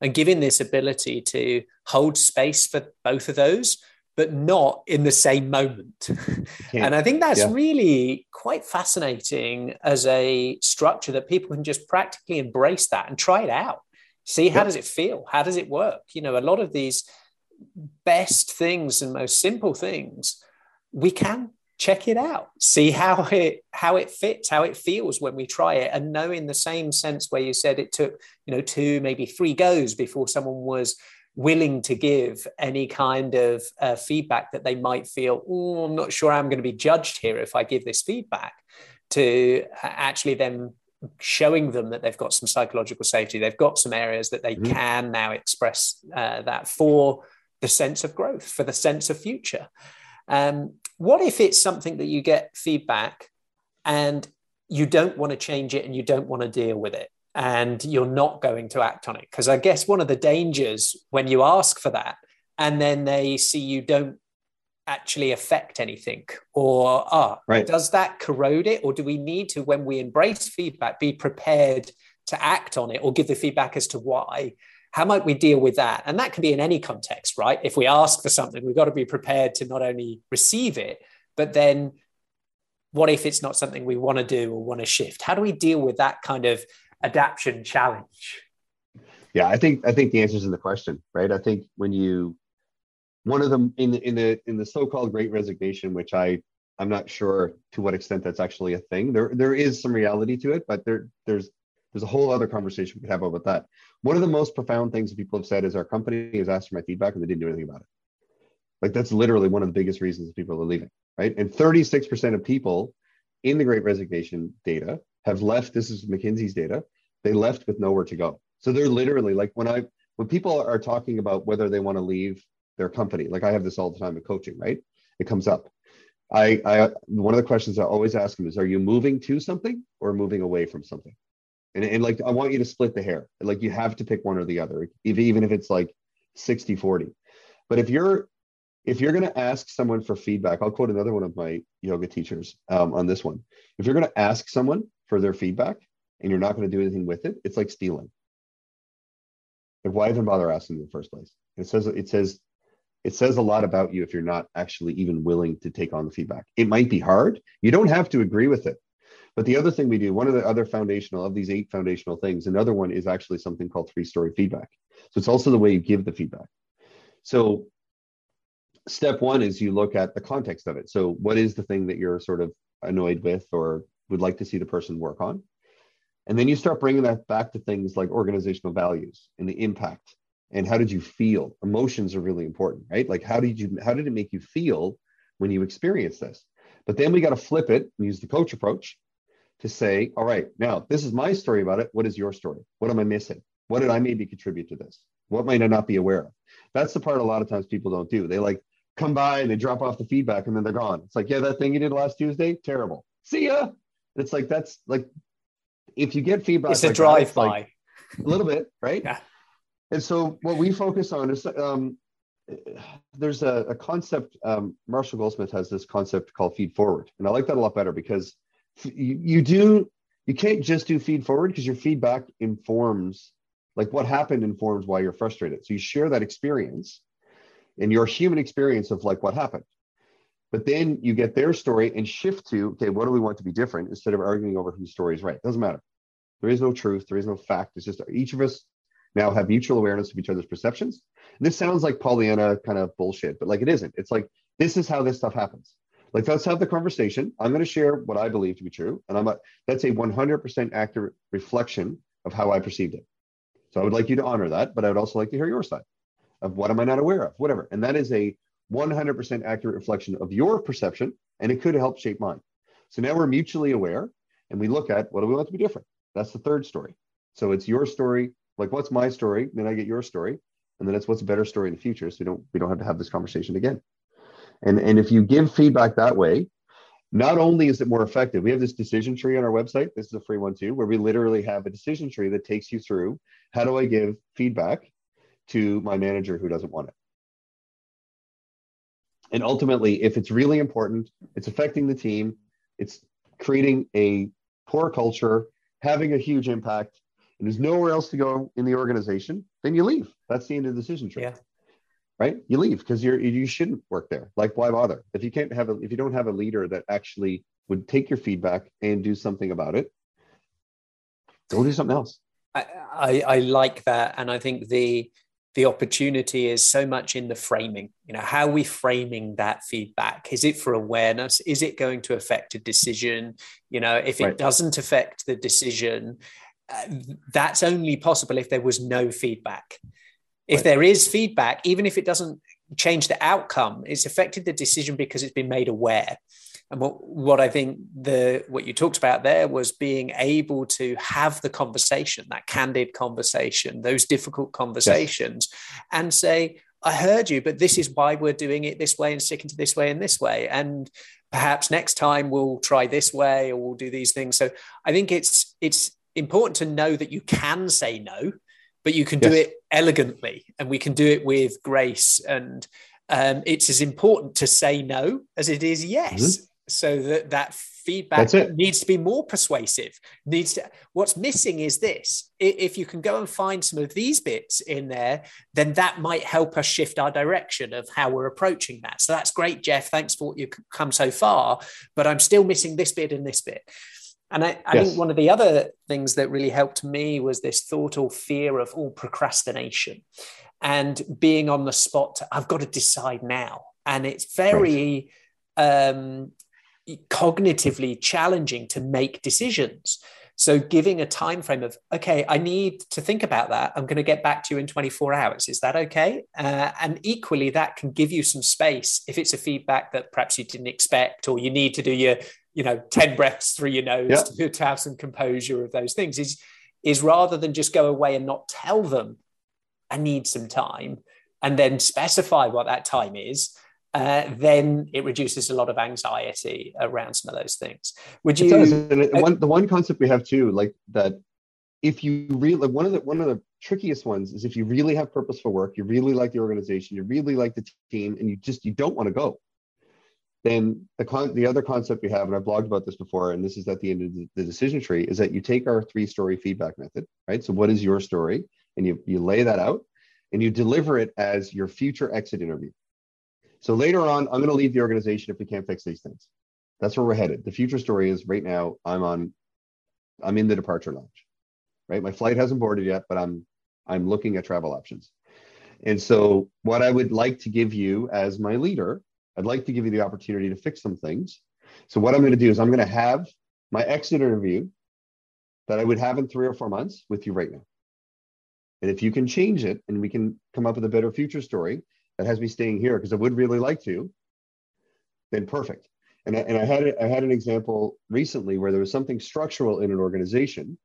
and giving this ability to hold space for both of those but not in the same moment. And i think that's yeah. really quite fascinating as a structure that people can just practically embrace that and try it out see how yeah. does it feel how does it work you know a lot of these best things and most simple things we can check it out see how it how it fits how it feels when we try it and know in the same sense where you said it took you know two maybe three goes before someone was willing to give any kind of uh, feedback that they might feel oh i'm not sure i'm going to be judged here if i give this feedback to actually then showing them that they've got some psychological safety they've got some areas that they mm-hmm. can now express uh, that for the sense of growth for the sense of future um, what if it's something that you get feedback and you don't want to change it and you don't want to deal with it? and you're not going to act on it because i guess one of the dangers when you ask for that and then they see you don't actually affect anything or ah right. does that corrode it? Or do we need to when we embrace feedback be prepared to act on it or give the feedback as to why? How might we deal with that? And that can be in any context right? If we ask for something we've got to be prepared to not only receive it but then what if it's not something we want to do or want to shift? How do we deal with that kind of adaptation challenge? Yeah i think i think the answer is in the question right? I think when you one of them in the in the in the so-called great resignation which i i'm not sure to what extent that's actually a thing. There there is some reality to it but there there's there's a whole other conversation we could have about that. One of the most profound things people have said is our company has asked for my feedback and they didn't do anything about it. Like that's literally one of the biggest reasons people are leaving right? And 36% of people in the great resignation data have left this is mckinsey's data they left with nowhere to go. So they're literally like when i when people are talking about whether they want to leave their company. Like I have this all the time in coaching, right? It comes up. I, I one of the questions I always ask them is, are you moving to something or moving away from something? And, and like I want you to split the hair. Like you have to pick one or the other, if, even if it's like 60 40. But if you're if you're going to ask someone for feedback, I'll quote another one of my yoga teachers um, on this one. If you're going to ask someone for their feedback and you're not going to do anything with it, it's like stealing. Like why even bother asking in the first place? It says it says it says a lot about you if you're not actually even willing to take on the feedback. It might be hard. You don't have to agree with it. But the other thing we do, one of the other foundational of these eight foundational things, another one is actually something called three story feedback. So it's also the way you give the feedback. So step one is you look at the context of it. So what is the thing that you're sort of annoyed with or would like to see the person work on? And then you start bringing that back to things like organizational values and the impact and how did you feel? Emotions are really important right? Like how did you how did it make you feel when you experienced this? But then we got to flip it and use the coach approach to say all right now this is my story about it. What is your story? What am i missing? What did i maybe contribute to this? What might i not be aware of? That's the part a lot of times people don't do. They like come by and they drop off the feedback and then they're gone. It's like yeah that thing you did last tuesday? Terrible. See ya. It's like that's like if you get feedback it's like a drive by like, a little bit right? Yeah and so what we focus on is um, there's a, a concept, um, Marshall Goldsmith has this concept called feed forward. And I like that a lot better because you, you do, you can't just do feed forward because your feedback informs, like what happened informs why you're frustrated. So you share that experience and your human experience of like what happened. But then you get their story and shift to, okay, what do we want to be different instead of arguing over whose story is right? It doesn't matter. There is no truth. There is no fact. It's just each of us now have mutual awareness of each other's perceptions. And this sounds like Pollyanna kind of bullshit, but like it isn't. It's like this is how this stuff happens. Like let's have the conversation. I'm going to share what I believe to be true, and I'm a, that's a 100% accurate reflection of how I perceived it. So I would like you to honor that, but I would also like to hear your side of what am I not aware of, whatever. And that is a 100% accurate reflection of your perception, and it could help shape mine. So now we're mutually aware, and we look at what do we want to be different. That's the third story. So it's your story like what's my story? Then i get your story. And then it's what's a better story in the future. So we don't we don't have to have this conversation again. And and if you give feedback that way not only is it more effective we have this decision tree on our website. This is a free one too where we literally have a decision tree that takes you through how do i give feedback to my manager who doesn't want it? And ultimately if it's really important it's affecting the team it's creating a poor culture having a huge impact there's nowhere else to go in the organization, then you leave. That's the end of the decision tree. Yeah. Right? You leave because you're you shouldn't work there. Like why bother? If you can't have a if you don't have a leader that actually would take your feedback and do something about it, go do something else. I, I, I like that. And I think the the opportunity is so much in the framing you know how are we framing that feedback is it for awareness is it going to affect a decision you know if it right. doesn't affect the decision that's only possible if there was no feedback. If right. there is feedback, even if it doesn't change the outcome, it's affected the decision because it's been made aware. And what, what I think the what you talked about there was being able to have the conversation, that candid conversation, those difficult conversations, yes. and say, I heard you, but this is why we're doing it this way and sticking to this way and this way. And perhaps next time we'll try this way or we'll do these things. So I think it's it's important to know that you can say no, but you can do it elegantly and we can do it with grace. And um, it's as important to say no as it is yes. Mm-hmm. So that that feedback needs to be more persuasive needs to what's missing is this if you can go and find some of these bits in there then that might help us shift our direction of how we're approaching that so that's great jeff thanks for what you've come so far but i'm still missing this bit and this bit and I, I yes. think one of the other things that really helped me was this thought or fear of all procrastination and being on the spot. To, I've got to decide now. And it's very right. um, cognitively challenging to make decisions so giving a time frame of okay i need to think about that i'm going to get back to you in 24 hours is that okay uh, and equally that can give you some space if it's a feedback that perhaps you didn't expect or you need to do your you know 10 breaths through your nose to, to have some composure of those things is is rather than just go away and not tell them i need some time and then specify what that time is uh, then it reduces a lot of anxiety around some of those things. Would you? It does. And it, uh, one, the one concept we have too, like that, if you really one of the one of the trickiest ones is if you really have purposeful work, you really like the organization, you really like the team, and you just you don't want to go. Then the con- the other concept we have, and I've blogged about this before, and this is at the end of the, the decision tree, is that you take our three story feedback method, right? So what is your story, and you you lay that out, and you deliver it as your future exit interview. So later on, I'm going to leave the organization if we can't fix these things. That's where we're headed. The future story is right now I'm on, I'm in the departure lounge, right? My flight hasn't boarded yet, but I'm I'm looking at travel options. And so what I would like to give you as my leader, I'd like to give you the opportunity to fix some things. So what I'm going to do is I'm going to have my exit interview that I would have in three or four months with you right now. And if you can change it and we can come up with a better future story, that has me staying here because I would really like to, then perfect. And I, and I had I had an example recently where there was something structural in an organization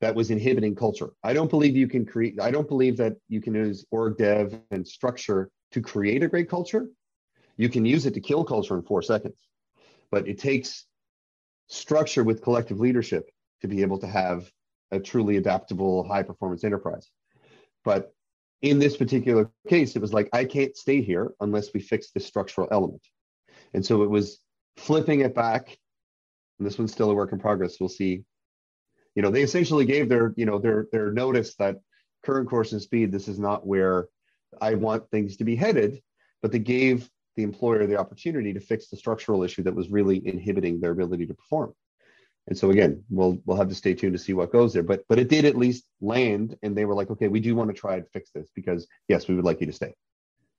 that was inhibiting culture. I don't believe you can create. I don't believe that you can use org dev and structure to create a great culture. You can use it to kill culture in four seconds, but it takes structure with collective leadership to be able to have a truly adaptable, high performance enterprise. But in this particular case, it was like, I can't stay here unless we fix this structural element. And so it was flipping it back. And this one's still a work in progress. We'll see. You know, they essentially gave their, you know, their their notice that current course and speed, this is not where I want things to be headed, but they gave the employer the opportunity to fix the structural issue that was really inhibiting their ability to perform. And so again, we'll we'll have to stay tuned to see what goes there. But but it did at least land, and they were like, okay, we do want to try and fix this because yes, we would like you to stay.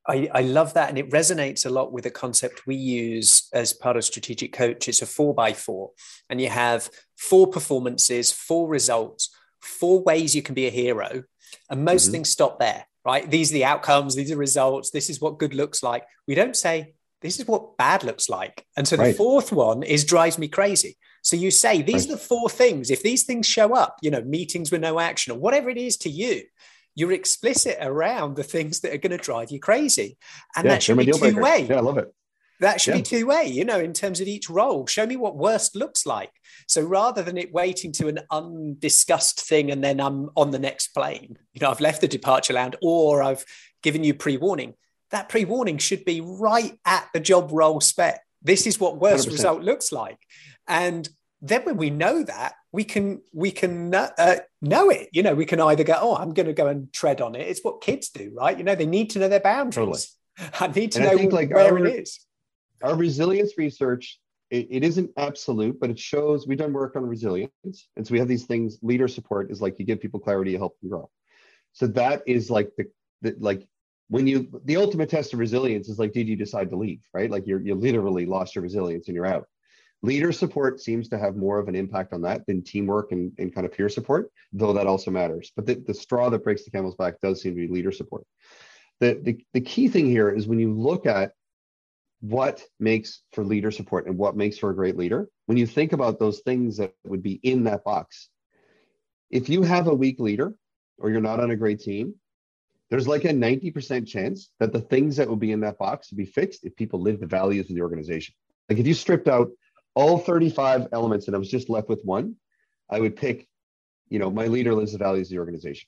I, I love that, and it resonates a lot with a concept we use as part of strategic coach. It's a four by four, and you have four performances, four results, four ways you can be a hero, and most mm-hmm. things stop there. Right? These are the outcomes. These are results. This is what good looks like. We don't say this is what bad looks like. And so the fourth one is drives me crazy. So you say these right. are the four things. If these things show up, you know, meetings with no action or whatever it is to you, you're explicit around the things that are going to drive you crazy. And yeah, that should be two way. Yeah, I love it. That should yeah. be two way, you know, in terms of each role. Show me what worst looks like. So rather than it waiting to an undiscussed thing and then I'm on the next plane, you know, I've left the departure lounge or I've given you pre warning, that pre warning should be right at the job role spec. This is what worst 100%. result looks like and then when we know that we can we can uh, know it you know we can either go oh i'm going to go and tread on it it's what kids do right you know they need to know their boundaries totally. i need to and know think, like, where our, it is our resilience research it, it isn't absolute but it shows we've done work on resilience and so we have these things leader support is like you give people clarity you help them grow so that is like the, the like when you the ultimate test of resilience is like did you decide to leave right like you're you literally lost your resilience and you're out Leader support seems to have more of an impact on that than teamwork and, and kind of peer support, though that also matters. But the, the straw that breaks the camel's back does seem to be leader support. The, the, the key thing here is when you look at what makes for leader support and what makes for a great leader, when you think about those things that would be in that box, if you have a weak leader or you're not on a great team, there's like a 90% chance that the things that would be in that box would be fixed if people live the values of the organization. Like if you stripped out all 35 elements and I was just left with one, I would pick, you know, my leader lives the values of the organization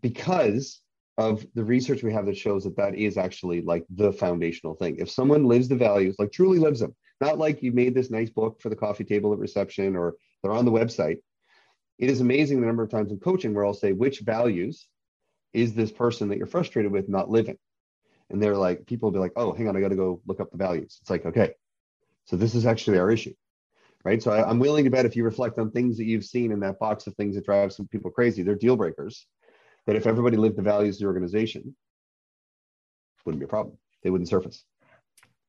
because of the research we have that shows that that is actually like the foundational thing. If someone lives the values, like truly lives them, not like you made this nice book for the coffee table at reception or they're on the website. It is amazing the number of times in coaching where I'll say, which values is this person that you're frustrated with not living? And they're like, people will be like, oh, hang on, I got to go look up the values. It's like, okay, so this is actually our issue, right? So I, I'm willing to bet if you reflect on things that you've seen in that box of things that drive some people crazy, they're deal breakers that if everybody lived the values of the organization, wouldn't be a problem. They wouldn't surface.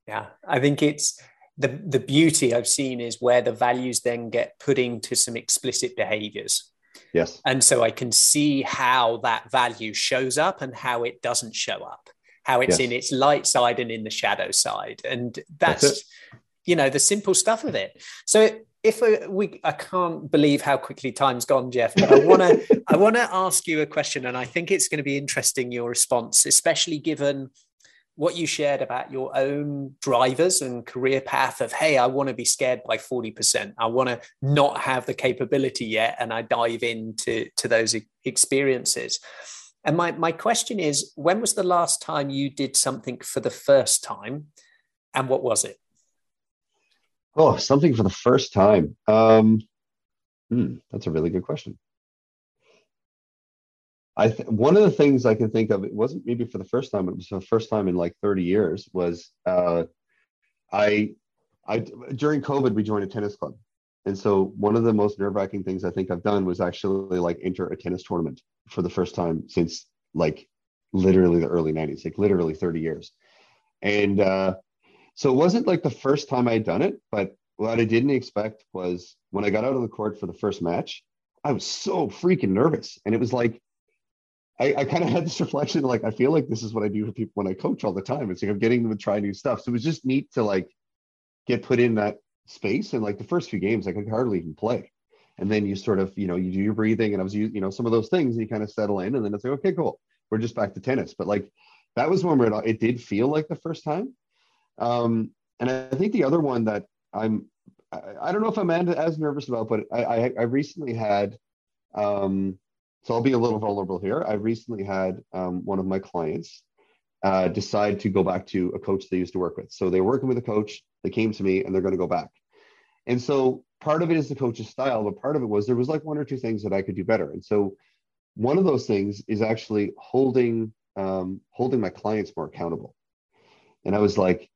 Yeah, I think it's the the beauty I've seen is where the values then get put into some explicit behaviors. Yes. And so I can see how that value shows up and how it doesn't show up, how it's yes. in its light side and in the shadow side. And that's, that's you know, the simple stuff of it. So if we, I can't believe how quickly time's gone, Jeff. But I want to, I want to ask you a question, and I think it's going to be interesting your response, especially given what you shared about your own drivers and career path of, hey, I want to be scared by forty percent. I want to not have the capability yet, and I dive into to those experiences. And my my question is, when was the last time you did something for the first time, and what was it? Oh, something for the first time. Um, hmm, that's a really good question. I th- one of the things I can think of, it wasn't maybe for the first time, it was the first time in like 30 years, was uh, I, I during COVID we joined a tennis club, and so one of the most nerve wracking things I think I've done was actually like enter a tennis tournament for the first time since like literally the early 90s, like literally 30 years, and uh, so it wasn't like the first time I'd done it, but what I didn't expect was when I got out of the court for the first match, I was so freaking nervous. And it was like, I, I kind of had this reflection, like, I feel like this is what I do for people when I coach all the time. It's like I'm getting them to try new stuff. So it was just neat to like get put in that space. And like the first few games, I could hardly even play. And then you sort of, you know, you do your breathing and I was, you know, some of those things and you kind of settle in and then it's like, okay, cool. We're just back to tennis. But like that was it, it did feel like the first time. Um, and I think the other one that I'm, I, don't know if I'm as nervous about, but I, I, I recently had, um, so I'll be a little vulnerable here. I recently had um, one of my clients uh, decide to go back to a coach they used to work with. So they were working with a coach, they came to me and they're going to go back. And so part of it is the coach's style, but part of it was there was like one or two things that I could do better. And so one of those things is actually holding um, holding my clients more accountable. And I was like,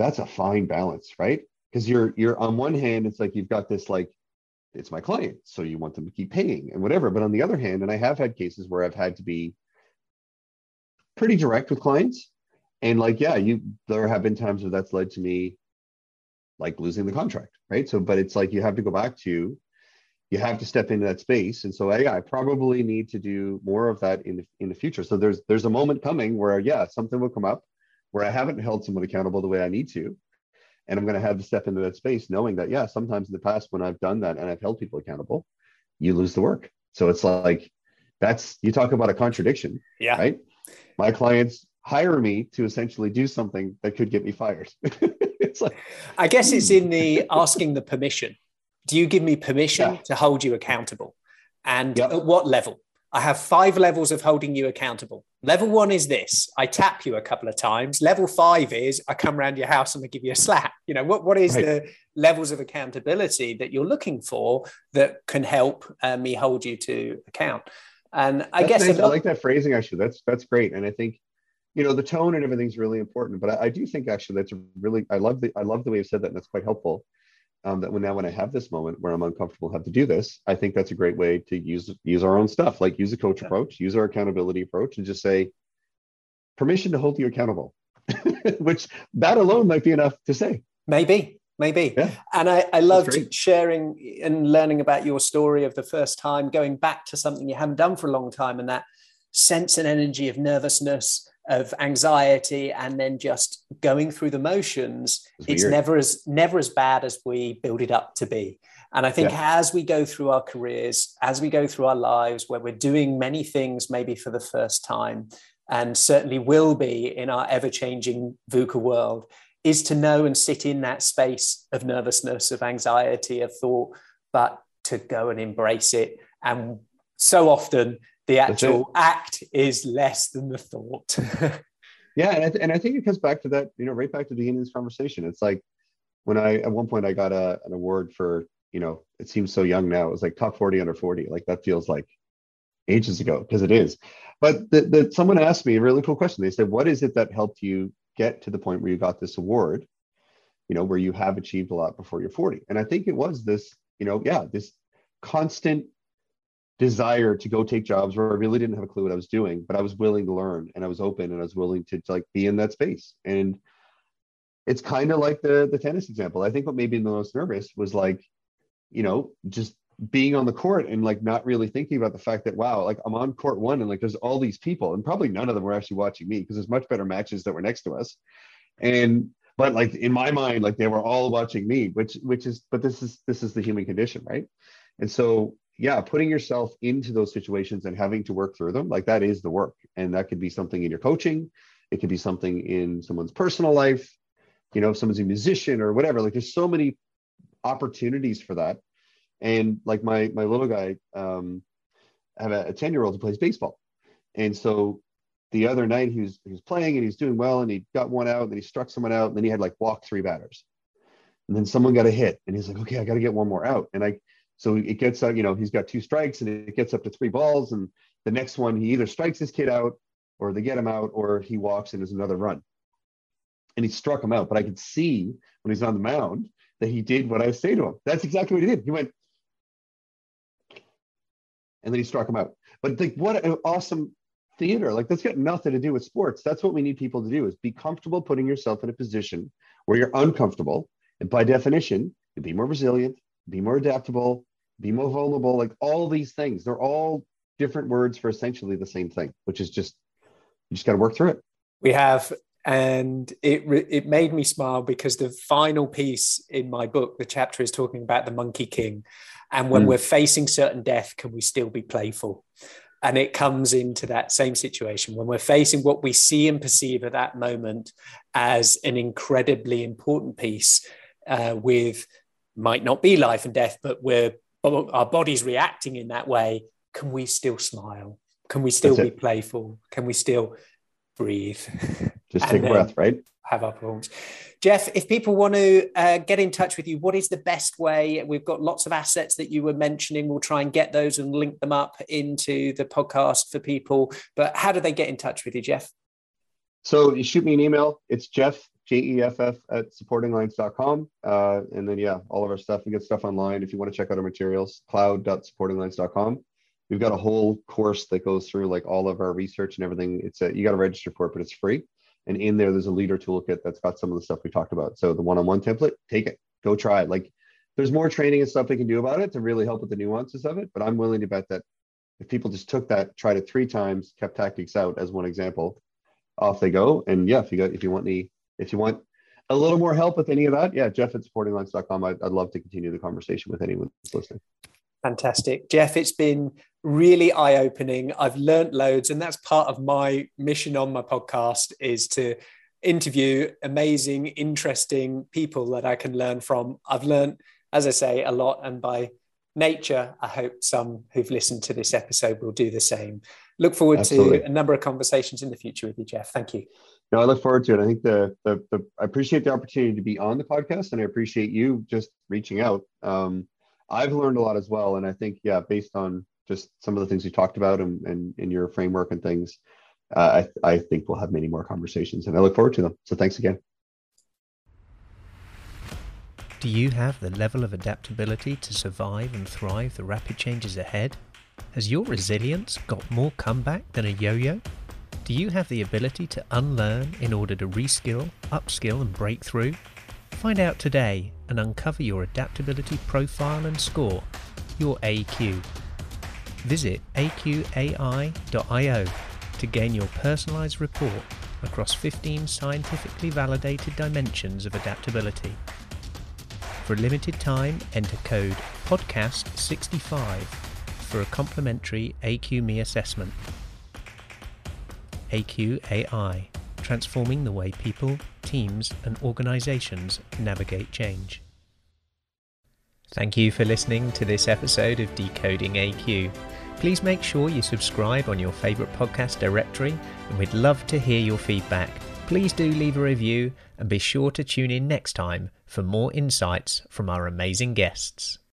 that's a fine balance, right? Because you're you're on one hand, it's like you've got this like it's my client, so you want them to keep paying and whatever. But on the other hand, and I have had cases where I've had to be pretty direct with clients, and like yeah, you there have been times where that's led to me like losing the contract, right? So, but it's like you have to go back to you have to step into that space and so yeah, i probably need to do more of that in the in the future so there's there's a moment coming where yeah something will come up where I haven't held someone accountable the way I need to. And I'm going to have to step into that space knowing that, yeah, sometimes in the past when I've done that and I've held people accountable, you lose the work. So it's like, that's, you talk about a contradiction. Yeah. Right. My clients hire me to essentially do something that could get me fired. it's like, I guess it's in the hmm. asking the permission. Do you give me permission yeah. to hold you accountable? And yep. at what level? I have five levels of holding you accountable. Level one is this I tap you a couple of times. Level five is I come around your house and I give you a slap. You know, what, what is right. the levels of accountability that you're looking for that can help uh, me hold you to account? And I that's guess nice. I like that phrasing actually. That's that's great. And I think, you know, the tone and everything's really important. But I, I do think actually that's really I love the I love the way you said that, and that's quite helpful um, that when now when I have this moment where I'm uncomfortable, have to do this, I think that's a great way to use use our own stuff, like use a coach yeah. approach, use our accountability approach, and just say permission to hold you accountable, which that alone might be enough to say. Maybe, maybe. Yeah. And I, I loved sharing and learning about your story of the first time going back to something you haven't done for a long time, and that sense and energy of nervousness of anxiety and then just going through the motions it's, it's never as never as bad as we build it up to be and i think yeah. as we go through our careers as we go through our lives where we're doing many things maybe for the first time and certainly will be in our ever-changing VUCA world is to know and sit in that space of nervousness of anxiety of thought but to go and embrace it. And so often the actual act is less than the thought. yeah. And I, th- and I think it comes back to that, you know, right back to the beginning of this conversation. It's like when I, at one point, I got a, an award for, you know, it seems so young now. It was like top 40 under 40. Like that feels like ages ago because it is. But the, the, someone asked me a really cool question. They said, what is it that helped you get to the point where you got this award? you know, where you have achieved a lot before you're 40. And I think it was this, you know, yeah, this constant desire to go take jobs where I really didn't have a clue what I was doing, but I was willing to learn and I was open and I was willing to, to like be in that space. And it's kind of like the the tennis example. I think what made me the most nervous was like, you know, just being on the court and like not really thinking about the fact that wow, like I'm on court one and like there's all these people and probably none of them were actually watching me because there's much better matches that were next to us. And but like in my mind like they were all watching me which which is but this is this is the human condition right and so yeah putting yourself into those situations and having to work through them like that is the work. And that could be something in your coaching. It could be something in someone's personal life you know if someone's a musician or whatever. Like there's so many opportunities for that. And like my my little guy um I have a 10 year old who plays baseball. And so the other night he was he was playing and he's doing well and he got one out and then he struck someone out and then he had like walk three batters. And then someone got a hit and he's like okay i got to get one more out. And i so it gets out you know he's got two strikes and it gets up to three balls and the next one he either strikes his kid out or they get him out or he walks and there's another run and he struck him out but i could see when he's on the mound that he did what i say to him that's exactly what he did he went and then he struck him out but like what an awesome theater. Like that's got nothing to do with sports. That's what we need people to do is be comfortable putting yourself in a position where you're uncomfortable. And by definition, be more resilient, be more adaptable, be more vulnerable, like all these things. They're all different words for essentially the same thing, which is just you just got to work through it. We have and it it made me smile because the final piece in my book the chapter is talking about the monkey king and when mm. we're facing certain death can we still be playful and it comes into that same situation when we're facing what we see and perceive at that moment as an incredibly important piece uh, with might not be life and death, but we're our body's reacting in that way. Can we still smile? Can we still be playful? Can we still breathe? Just take a breath, right? Have our problems. Jeff, if people want to uh, get in touch with you, what is the best way? We've got lots of assets that you were mentioning. We'll try and get those and link them up into the podcast for people. But how do they get in touch with you, Jeff? So you shoot me an email. It's Jeff, J E F F, at supportinglines.com. Uh, and then, yeah, all of our stuff. We get stuff online. If you want to check out our materials, cloud.supportinglines.com. We've got a whole course that goes through like all of our research and everything. It's a, you got to register for it, but it's free. And in there, there's a leader toolkit that's got some of the stuff we talked about. So the one-on-one template, take it, go try it. Like there's more training and stuff we can do about it to really help with the nuances of it. But I'm willing to bet that if people just took that, tried it three times, kept tactics out as one example, off they go. And yeah, if you got if you want any, if you want a little more help with any of that, yeah, Jeff at supportinglines.com. I'd, I'd love to continue the conversation with anyone that's listening. Fantastic. Jeff, it's been really eye-opening. I've learned loads, and that's part of my mission on my podcast is to interview amazing, interesting people that I can learn from. I've learned, as I say, a lot, and by nature, I hope some who've listened to this episode will do the same. Look forward Absolutely. to a number of conversations in the future with you, Jeff. Thank you. No, I look forward to it. I think the, the, the I appreciate the opportunity to be on the podcast, and I appreciate you just reaching out. Um, I've learned a lot as well. And I think, yeah, based on just some of the things you talked about and, and in your framework and things, uh, I, I think we'll have many more conversations and I look forward to them. So thanks again. Do you have the level of adaptability to survive and thrive the rapid changes ahead? Has your resilience got more comeback than a yo yo? Do you have the ability to unlearn in order to reskill, upskill, and break through? Find out today and uncover your adaptability profile and score, your AQ. Visit aqai.io to gain your personalized report across 15 scientifically validated dimensions of adaptability. For a limited time, enter code PODCAST65 for a complimentary AQME assessment. AQAI transforming the way people, teams, and organizations navigate change. Thank you for listening to this episode of Decoding AQ. Please make sure you subscribe on your favourite podcast directory, and we'd love to hear your feedback. Please do leave a review and be sure to tune in next time for more insights from our amazing guests.